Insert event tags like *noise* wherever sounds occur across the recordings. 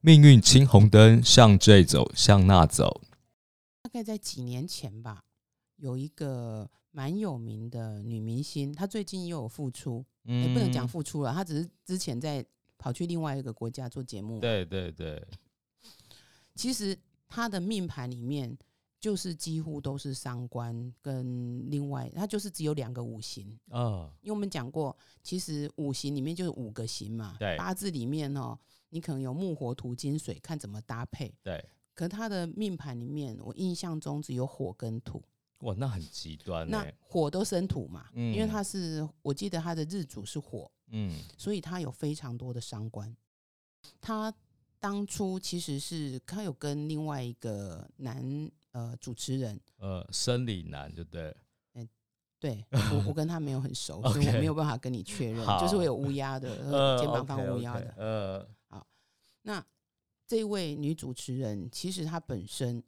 命运青红灯，向这走，向那走。大概在几年前吧，有一个蛮有名的女明星，她最近又有复出，也、不能讲复出了，她只是之前在跑去另外一个国家做节目。对对对，其实她的命盘里面就是几乎都是伤官跟另外，他就是只有两个五行。啊，因为我们讲过，其实五行里面就是五个行嘛，对八字里面哦，你可能有木火土金水，看怎么搭配。对，可他的命盘里面，我印象中只有火跟土。哇，那很极端那。火都生土嘛，嗯因为他是我记得他的日主是火，嗯，所以他有非常多的伤官。他当初其实是他有跟另外一个男呃主持人，呃，生理男就对了，对 *laughs* 我我跟他没有很熟，所以我没有办法跟你确认，好就是我有乌鸦的，*laughs* 呃肩膀放乌鸦的。呃，那这位女主持人，其实她本身，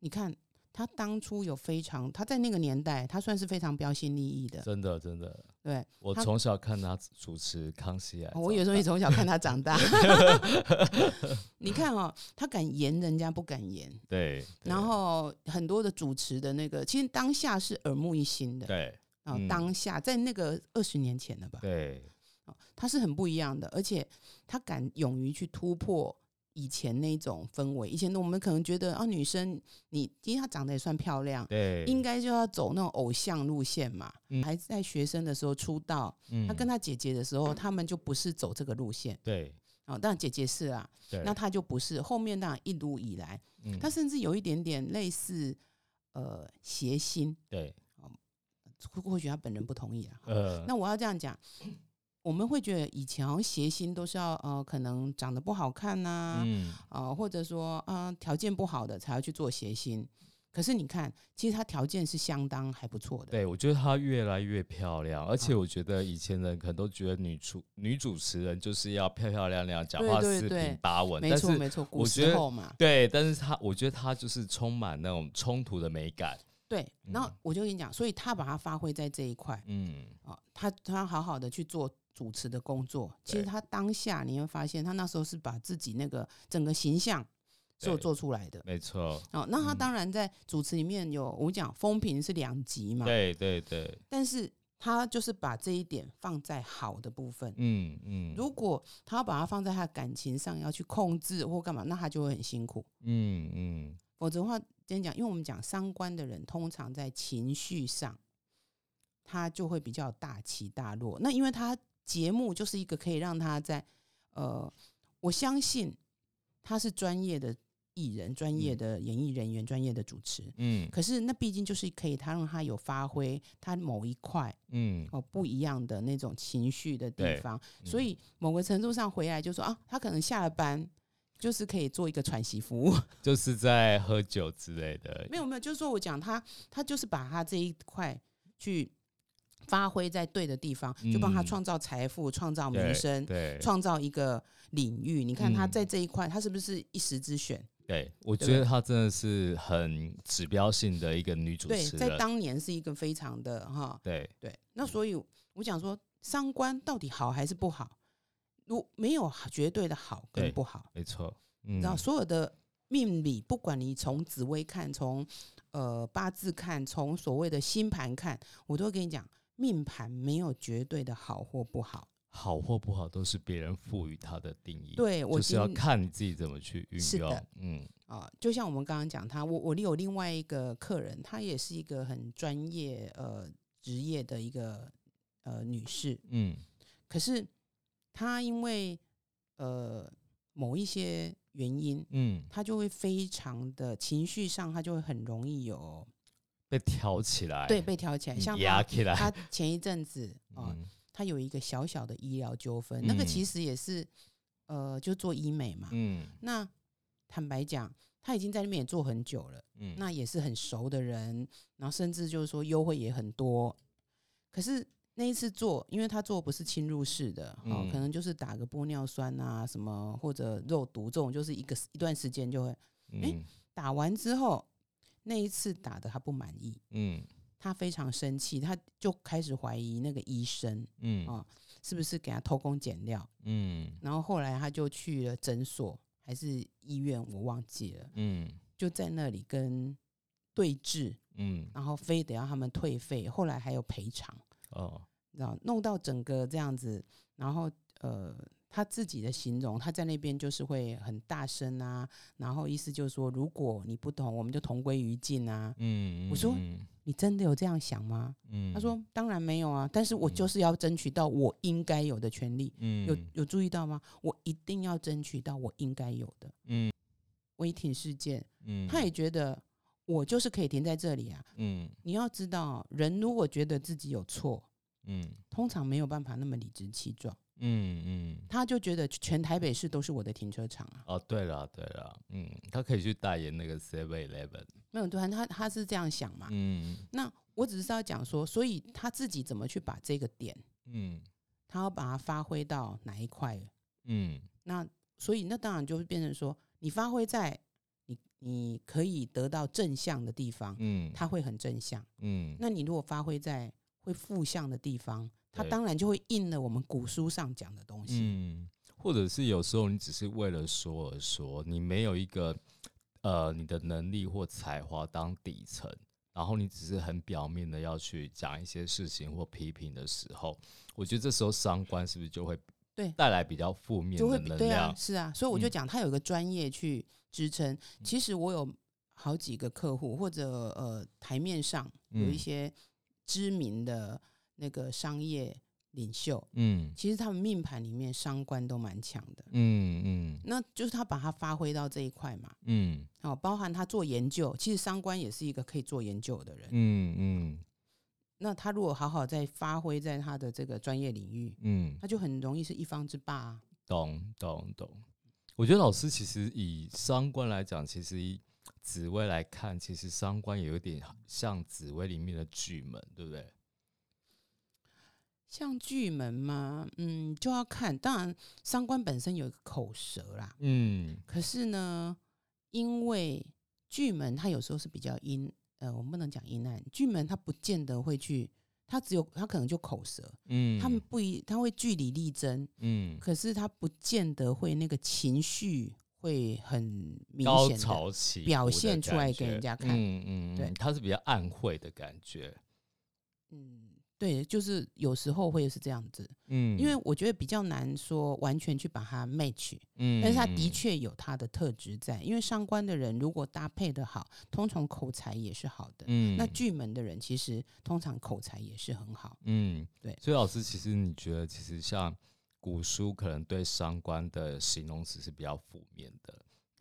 你看她当初有非常，他在那个年代，他算是非常标新立异的，真的真的，对。我他从小看他主持《康熙来》，我有时候也从小看他长大，*laughs* *laughs* 你看哦，他敢言人家不敢言，对，对。然后很多的主持的那个，其实当下是耳目一新的对啊、嗯。当下在那个二十年前了吧，对。哦，他是很不一样的，而且他敢勇于去突破以前那种氛围。以前的我们可能觉得啊，女生你因为她长得也算漂亮，对，应该就要走那种偶像路线嘛。嗯还在学生的时候出道，嗯她跟她姐姐的时候，他们就不是走这个路线对哦。当然姐姐是啊，那她就不是。后面当然一路以来，嗯她甚至有一点点类似呃谐星，对或或许她本人不同意啊。呃，那我要这样讲，我们会觉得以前好像谐星都是要呃，可能长得不好看呐、嗯呃，或者说啊、呃条件不好的才要去做谐星。可是你看，其实她条件是相当还不错的。对，我觉得她越来越漂亮，而且嗯我觉得以前人可能都觉得女主女主持人就是要漂漂亮亮，讲对话四平八稳，没但是错没错，古我觉得时候嘛，对，但是她我觉得她就是充满那种冲突的美感，对。然后我就跟你讲，所以她把它发挥在这一块嗯，啊、他他好好的去做主持的工作。其实他当下你会发现，他那时候是把自己那个整个形象做做出来的。没错，哦，那他嗯当然在主持里面有我讲风评是两极嘛，对对对，但是他就是把这一点放在好的部分。嗯嗯，如果他要把它放在他的感情上，要去控制或干嘛，那他就会很辛苦。嗯嗯否则的话，今天讲，因为我们讲三观的人，通常在情绪上，他就会比较大起大落。那因为他节目就是一个可以让他在呃，我相信他是专业的艺人、专业的演艺人员、专业的主持。嗯。可是那毕竟就是可以，他让他有发挥他某一块嗯，哦不一样的那种情绪的地方，嗯。所以某个程度上回来就说啊，他可能下了班就是可以做一个喘息服务。*laughs* 就是在喝酒之类的，没有没有，就是说我讲他，他就是把他这一块去发挥在对的地方，就帮他嗯创造财富、创造对名声、对创造一个领域。你看他嗯在这一块，他是不是一时之选？对，我觉得她真的是很指标性的一个女主对，持人，在当年是一个非常的哈，对对。那所以我讲说，三观到底好还是不好？如没有绝对的好跟不好，没错，嗯然后所有的命理，不管你从紫微看，从呃八字看，从所谓的星盘看，我都会跟你讲，命盘没有绝对的好或不好。好或不好都是别人赋予它的定义，对我就是要看你自己怎么去运用是的，嗯。啊、就像我们刚刚讲他，我我有另外一个客人，她也是一个很专业呃职业的一个呃女士，嗯。可是她因为呃某一些原因，嗯，她就会非常的情绪上，她就会很容易有被挑起来，对被挑起来，像她压起来，她前一阵子啊、*laughs* 嗯她有一个小小的医疗纠纷，那个嗯其实也是呃就做医美嘛，嗯。那坦白讲，他已经在那边也做很久了，嗯，那也是很熟的人，然后甚至就是说优惠也很多。可是那一次做，因为他做不是侵入式的，哦，嗯可能就是打个玻尿酸啊什么，或者肉毒这种，就是一个一段时间就会嗯。打完之后，那一次打的他不满意，嗯。他非常生气，他就开始怀疑那个医生嗯。啊是不是给他偷工减料？嗯。然后后来他就去了诊所还是医院，我忘记了，嗯。就在那里跟对峙，嗯。然后非得要他们退费，后来还有赔偿，哦。你知道，弄到整个这样子，然后呃，他自己的形容，他在那边就是会很大声啊，然后意思就是说，如果你不懂，我们就同归于尽啊。嗯，我说嗯你真的有这样想吗？嗯他说当然没有啊，但是我就是要争取到我应该有的权利。嗯有有注意到吗？我一定要争取到我应该有的。嗯违停事件，嗯他也觉得我就是可以停在这里啊。嗯你要知道，人如果觉得自己有错，嗯通常没有办法那么理直气壮。嗯嗯。他就觉得全台北市都是我的停车场啊，哦对了对了，嗯，他可以去代言那个 Seven Eleven，没有对他他是这样想嘛？嗯。那我只是要讲说，所以他自己怎么去把这个点，嗯。他要把它发挥到哪一块？嗯。那所以那当然就会变成说，你发挥在你你可以得到正向的地方，嗯。他会很正向。嗯。那你如果发挥在会负向的地方，它对当然就会应了我们古书上讲的东西。嗯，或者是有时候你只是为了说而说，你没有一个呃你的能力或才华当底层，然后你只是很表面的要去讲一些事情或批评的时候，我觉得这时候伤官是不是就会对带来比较负面就会的能比对啊量？，是啊，所以我就嗯讲，他有一个专业去支撑。其实我有好几个客户，或者呃台面上有一嗯些知名的那个商业领袖，嗯其实他们命盘里面伤官都蛮强的。嗯嗯那就是他把它发挥到这一块嘛，嗯哦，包含他做研究，其实伤官也是一个可以做研究的人。嗯嗯那他如果好好在发挥在他的这个专业领域，嗯，他就很容易是一方之霸、啊。懂懂懂。我觉得老师其实以伤官来讲，其实紫薇来看，其实伤官也有点像紫薇里面的巨门，对不对？像巨门嘛，嗯，就要看。当然，三官本身有一个口舌啦，嗯可是呢，因为巨门它有时候是比较阴，呃，我们不能讲阴暗。巨门它不见得会去，它只有它可能就口舌，嗯，他们不一，他会据理力争，嗯可是他不见得会那个情绪会很明高显的。表的现出来给人家看嗯嗯，对嗯，它是比较暗晦的感觉。嗯，对，就是有时候会是这样子，嗯，因为我觉得比较难说完全去把它 match。嗯，但是它的确有它的特质在，因为上官的人如果搭配的好，通常口才也是好的。嗯，那巨门的人其实通常口才也是很好。嗯，对所以老师，其实你觉得，其实像古书可能对伤官的形容词是比较负面的，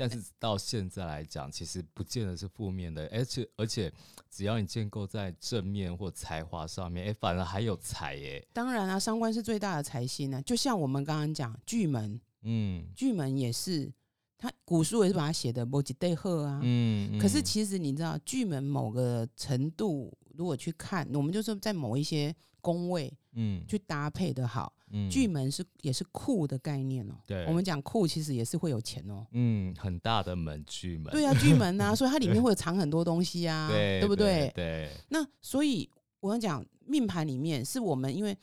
但是到现在来讲，其实不见得是负面的，而且而且只要你建构在正面或才华上面，哎、反而还有才耶，当然啊，伤官是最大的财星呢、就像我们刚刚讲巨门，嗯。巨门也是，他古书也是把它写的摩吉对鹤啊。嗯，可是嗯其实你知道，巨门某个程度，如果去看，我们就是在某一些宫位嗯。去搭配的好，嗯。巨门是也是库的概念哦、对。我们讲库其实也是会有钱哦、嗯很大的门巨门，对啊，巨门啊，*laughs* 所以它里面会有藏很多东西啊，对不对？对，那所以我要讲命盘里面是我们因为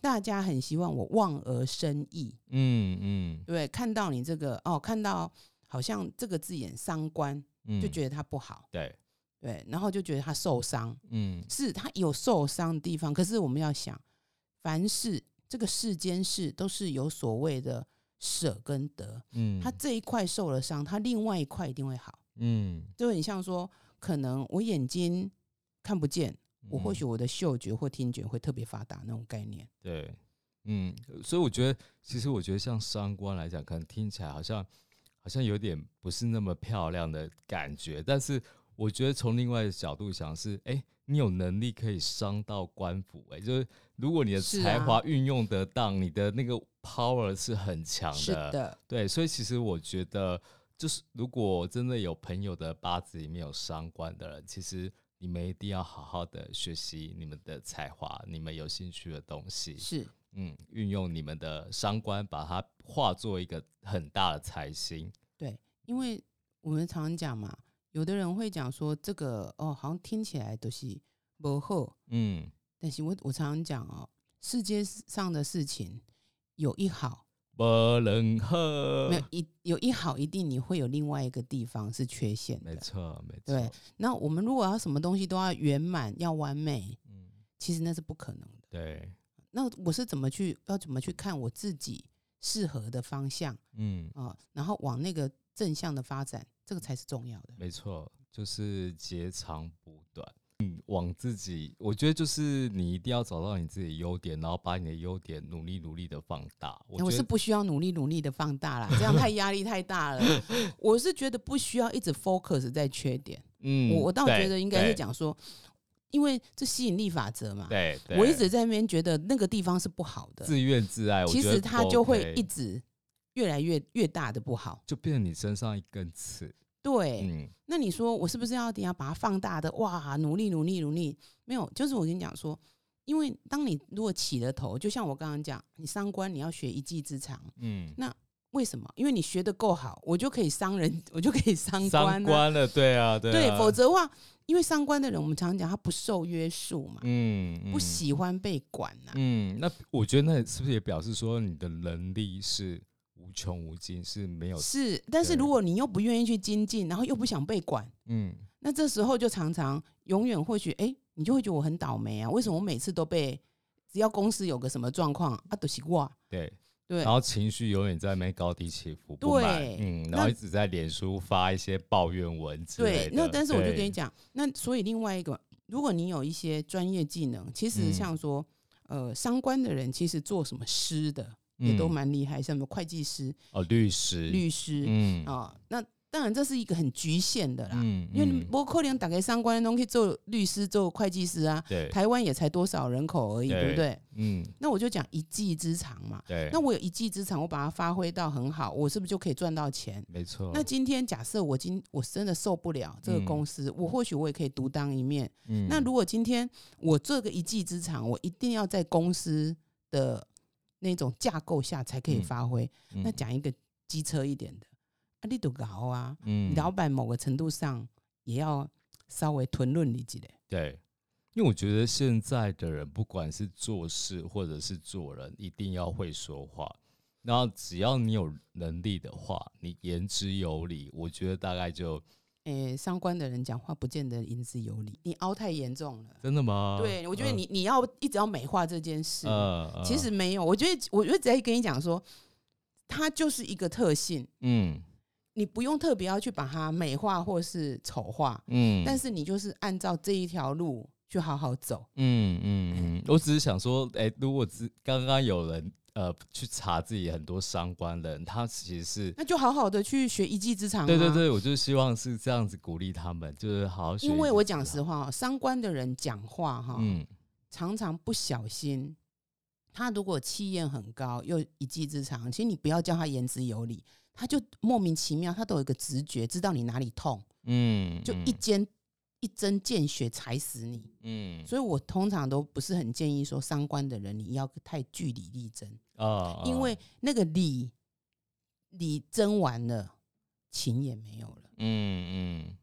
大家很希望我望而生意，嗯嗯。对？看到你这个哦，看到好像这个字眼伤官，嗯，就觉得他不好，对，对，然后就觉得他受伤，嗯。是他有受伤的地方，可是我们要想，凡事这个世间事都是有所谓的舍跟得，嗯，他这一块受了伤，他另外一块一定会好。嗯，就很像说，可能我眼睛看不见，我或嗯许我的嗅觉或听觉会特别发达那种概念。对，嗯，所以我觉得，其实我觉得像伤官来讲，可能听起来好像好像有点不是那么漂亮的感觉，但是我觉得从另外的角度想是，哎、你有能力可以伤到官府，哎，就是如果你的才华运用得当，你的那个 power 是很强是的，对，所以其实我觉得，就是如果真的有朋友的八字里面有伤官的人，其实你们一定要好好的学习你们的才华，你们有兴趣的东西，是嗯，运用你们的伤官，把它化作一个很大的财星。对，因为我们常常讲嘛，有的人会讲说这个哦，好像听起来都是不好，嗯。但是我我常常讲哦，世界上的事情有一好，不能喝没有一有一好，一定你会有另外一个地方是缺陷的没的。错没错，对，那我们如果要什么东西都要圆满、要完美，嗯，其实那是不可能的。对，那我是怎么去要怎么去看我自己适合的方向嗯，啊、然后往那个正向的发展，这个才是重要的。没错，就是截长补短。嗯，往自己，我觉得就是你一定要找到你自己的优点，然后把你的优点努力努力的放大。我我是不需要努力努力的放大啦，这样太压力太大了。*laughs* 我是觉得不需要一直 focus 在缺点，嗯，我我倒对觉得应该是对讲说，因为这吸引力法则嘛。对，对我一直在那边觉得那个地方是不好的，自怨自艾，其实它就会一直越来越越大的不好。就变成你身上一根刺。对，嗯，那你说我是不是要一定要把它放大的？哇，努力努力努力，没有，就是我跟你讲说，因为当你如果起了头，就像我刚刚讲，你伤官你要学一技之长，嗯，那为什么？因为你学的够好，我就可以伤人，我就可以伤伤官、啊。官了，对啊，对对，啊否则的话，因为伤官的人，我们常常讲他不受约束嘛，嗯，不嗯喜欢被管呐、嗯，那我觉得那是不是也表示说你的能力是无穷无尽，是没有是，但是如果你又不愿意去精进，然后又不想被管，嗯。那这时候就常常永远或许哎，你就会觉得我很倒霉啊，为什么我每次都被只要公司有个什么状况啊，都是我。对，对。然后情绪永远在那边高低起伏，不满对嗯，然后一直在脸书发一些抱怨文之类的。，对那但是我就跟你对，讲，那所以另外一个，如果你有一些专业技能，其实嗯。像说。呃，相关的人其实做什么师的也都嗯蛮厉害，像什么会计师、哦，律师，律师，嗯啊、那当然这是一个很局限的啦，嗯，因为你嗯不可能打开相关的东西做律师、做会计师啊，对，台湾也才多少人口而已，对不对？嗯那我就讲一技之长嘛。对，那我有一技之长，我把它发挥到很好，我是不是就可以赚到钱？没错。那今天假设我今我真的受不了这个嗯公司，我或许我也可以独当一面。嗯那如果今天我这个一技之长，我一定要在公司的那种架构下才可以嗯发挥。那嗯讲一个机车一点的，啊，你都搞啊，嗯老板某个程度上也要稍微吞论你几嘞。对，因为我觉得现在的人，不管是做事或者是做人，一定要会说话。然后只要你有能力的话，你言之有理，我觉得大概就诶、相关的人讲话不见得言之有理，你凹太严重了。真的吗？对，我觉得呃你你要一直要美化这件事，呃，其实没有。我觉得我就直接跟你讲说，它就是一个特性，嗯你不用特别要去把它美化或是丑化，嗯，但是你就是按照这一条路去好好走。嗯嗯嗯，我只是想说，哎、如果只刚刚有人呃去查自己很多相关的人，他其实是。那就好好的去学一技之长、啊。对对。对，我就希望是这样子鼓励他们，就是好好学。因为我讲实，话哦，相关的人讲话哈，嗯常常不小心，他如果气焰很高又一技之长，其实你不要叫他言之有理，他就莫名其妙，他都有一个直觉，知道你哪里痛，嗯，就一尖、一针见血踩死你。嗯所以我通常都不是很建议说伤官的人你要太据理力争，啊，因为那个理理争完了，情也没有了。嗯嗯，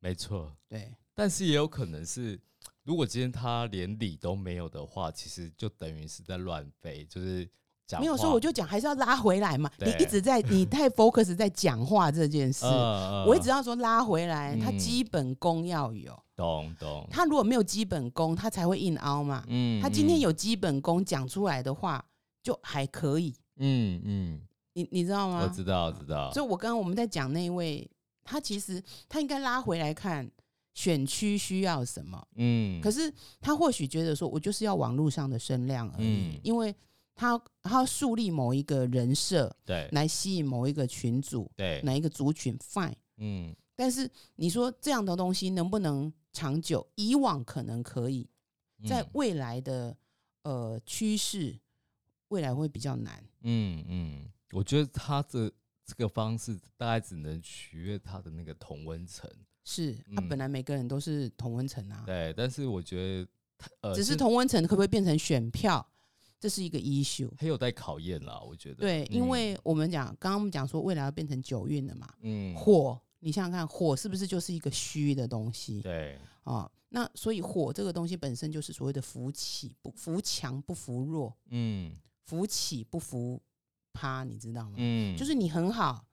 没错，对，但是也有可能是，如果今天他连理都没有的话，其实就等于是在乱飞，就是讲没有，说我就讲还是要拉回来嘛。你一直在你 *laughs* 太 focus 在讲话这件事，呃我一直要说拉回来，他嗯基本功要有。懂懂，他如果没有基本功，他才会硬凹嘛。嗯他今天有基本功讲出来的话，就还可以。嗯嗯，你你知道吗？我知道知道，所以，我刚刚我们在讲那一位，他其实他应该拉回来看选区需要什么。嗯，可是他或许觉得说，我就是要网络上的声量而已，嗯因为他他要树立某一个人设对来吸引某一个群组、对，哪一个族群，fine。嗯但是你说这样的东西能不能长久？以往可能可以，在嗯未来的呃趋势，未来会比较难。嗯嗯，我觉得他的这个方式大概只能取悦他的那个同温层，是，他、嗯本来每个人都是同温层啊，对，但是我觉得他呃，只是现同温层可不可以变成选票，这是一个 issue。还有待考验啦，我觉得，对，因嗯为我们讲，刚刚我们讲说未来要变成九运了嘛，嗯，火，你想想看，火是不是就是一个虚的东西对，啊？那所以火这个东西本身就是所谓的扶起不扶强不扶弱，嗯扶起不扶趴，你知道吗？嗯，就是你很好，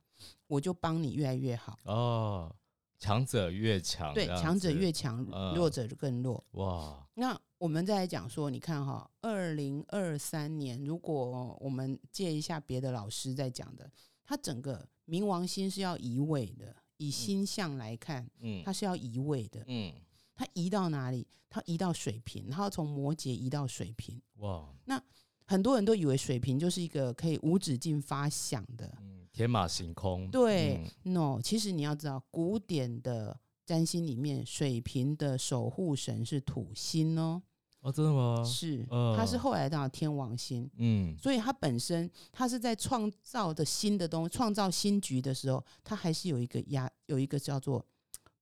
我就帮你越来越好。哦，强者越强，对，强者越强，嗯弱者就更弱。哇，那我们再来讲说，你看哈，二零二三年，如果我们借一下别的老师在讲的，他整个冥王星是要移位的，以星象来看，嗯它是要移位的。嗯它移到哪里？它移到水平，它要从摩羯移到水平。哇，那很多人都以为水平就是一个可以无止境发想的，嗯，天马行空，对嗯，no，其实你要知道，古典的占星里面，水瓶的守护神是土星哦，哦，真的吗？是，嗯。它是后来到天王星，嗯。所以它本身它是在创造的新的东西，创造新局的时候，它还是有一个压，有一个叫做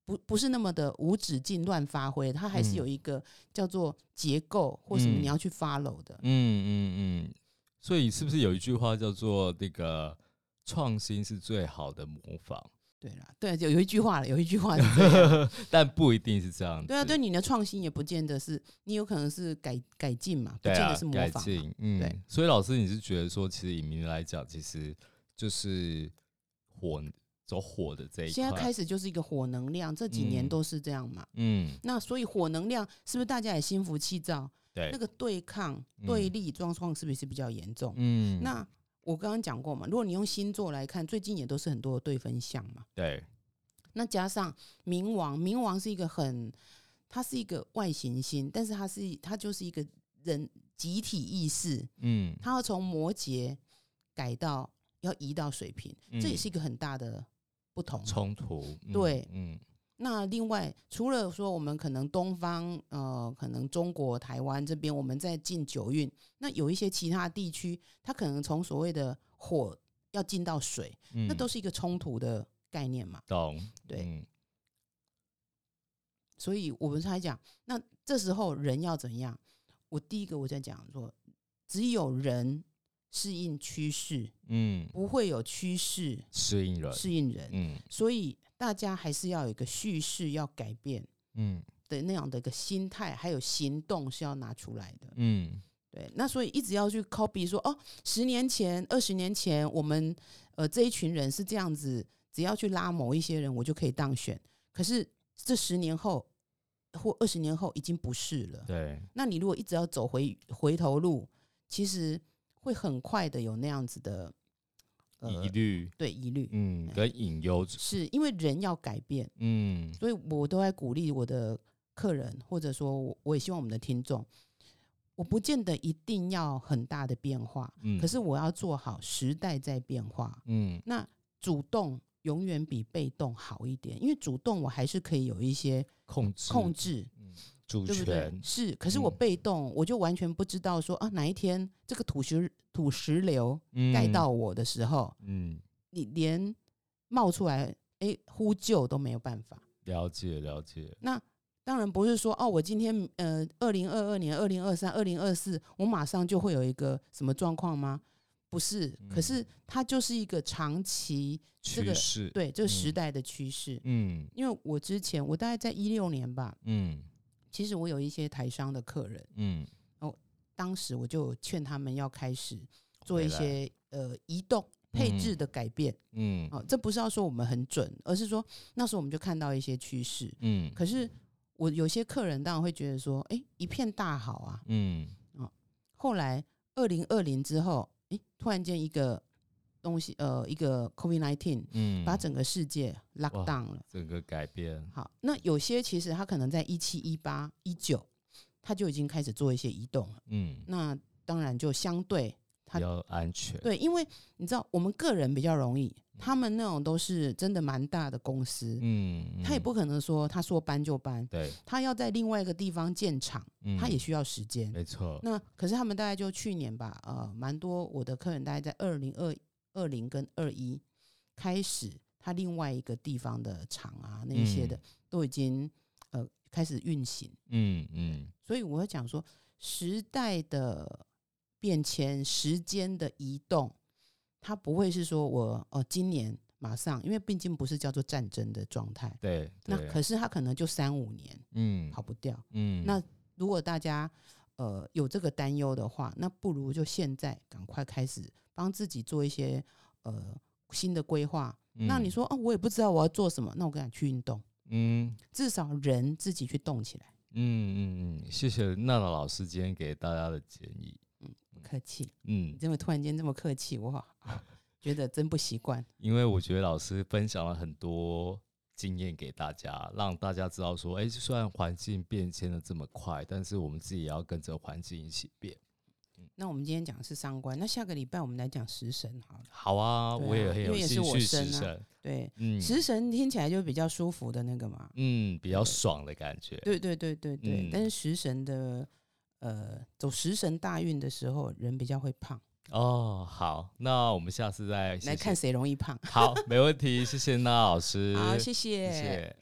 不不是那么的无止境乱发挥，它还是嗯有一个叫做结构或什么嗯。你要去 follow 的。嗯嗯嗯，所以是不是有一句话叫做那个创新是最好的模仿？对啦，对，有有一句话了，有一句话是这样。*laughs* 但不一定是这样子。对啊，对你的创新也不见得是你有可能是改改进嘛，不见得是，模改仿嗯，对。所以老师，你是觉得说，其实以名来讲，其实就是火走火的这一块。现在开始就是一个火能量，这几年嗯都是这样嘛。嗯，那所以火能量是不是大家也心浮气躁？对，那个对抗、嗯对立状况是不是比较严重？嗯，那我刚刚讲过嘛，如果你用星座来看，最近也都是很多的对分项嘛。对，那加上冥王，冥王是一个很，它是一个外行星，但是它是它就是一个人集体意识，嗯，它要从摩羯改到要移到水瓶，这也嗯是一个很大的不同嘛。冲突，嗯对嗯那另外，除了说我们可能东方，呃，可能中国台湾这边我们在进九运，那有一些其他地区，它可能从所谓的火要进到水，嗯，那都是一个冲突的概念嘛。懂，对嗯所以我们才讲，那这时候人要怎样？我第一个我在讲说，只有人适应趋势，嗯，不会有趋势适应人，适应人。嗯所以大家还是要有一个叙事要改变嗯的那样的一个心态，还有行动是要拿出来的。嗯对，那所以一直要去 copy 说，哦，十年前、二十年前，我们呃这一群人是这样子，只要去拉某一些人，我就可以当选。可是这十年后或二十年后已经不是了。对，那你如果一直要走回回头路，其实会很快的有那样子的疑虑，对疑虑，嗯，跟隐忧，是因为人要改变，嗯。所以我都在鼓励我的客人，或者说我我也希望我们的听众，我不见得一定要很大的变化，嗯，可是我要做好时代在变化，嗯。那主动永远比被动好一点，因为主动我还是可以有一些控制。控制，主对不对权？，是，可是我嗯被动，我就完全不知道说啊哪一天这个土石土石流盖嗯到我的时候，嗯，你连冒出来哎呼救都没有办法。了解了解，那当然不是说哦，我今天呃，二零二二年、二零二三、二零二四，我马上就会有一个什么状况吗？不是，可嗯是它就是一个长期这个趋势，对这个时嗯代的趋势。嗯因为我之前我大概在一六年吧，嗯其实我有一些台商的客人，嗯哦当时我就劝他们要开始做一些呃移动配置嗯的改变。嗯哦，这不是要说我们很准，而是说那时候我们就看到一些趋势。嗯可是我有些客人当然会觉得说，哎、一片大好啊。嗯哦后来二零二零之后，哎、突然间一个东西，呃，一个 COVID nineteen 嗯，把整个世界 lock down 了。整个改变，好，那有些其实他可能在一七、一八、一九，他就已经开始做一些移动了。嗯，那当然就相对他比较安全，对，因为你知道我们个人比较容易，他们那种都是真的蛮大的公司，嗯，嗯。他也不可能说他说搬就搬，对，他要在另外一个地方建厂，他也嗯需要时间。没错，那可是他们大概就去年吧，呃，蛮多我的客人大概在二零二二零跟二一开始，它另外一个地方的厂啊那些的、嗯。都已经呃开始运行，嗯嗯。所以我会讲说时代的变迁、时间的移动，它不会是说我哦、今年马上，因为毕竟不是叫做战争的状态。对，对。那可是它可能就三五年嗯。跑不掉。嗯，那如果大家呃有这个担忧的话，那不如就现在赶快开始帮自己做一些呃新的规划。那你嗯说哦，我也不知道我要做什么，那我跟你去运动，嗯至少人自己去动起来。嗯嗯嗯，谢谢娜娜老师今天给大家的建议。不客气，嗯你，这么突然间这么客气，我好觉得真不习惯。因为我觉得老师分享了很多经验给大家，让大家知道说，哎、虽然环境变迁的这么快，但是我们自己也要跟着环境一起变。那我们今天讲的是三官，那下个礼拜我们来讲食神好了。好啊，啊我也很有兴趣食神，对，嗯食神听起来就比较舒服的那个嘛。嗯，比较爽的感觉。对对对对对，嗯但是食神的呃走食神大运的时候，人比较会胖。哦，好，那我们下次再来看谁容易胖。好，没问题，谢谢娜娜老师，好，谢。谢谢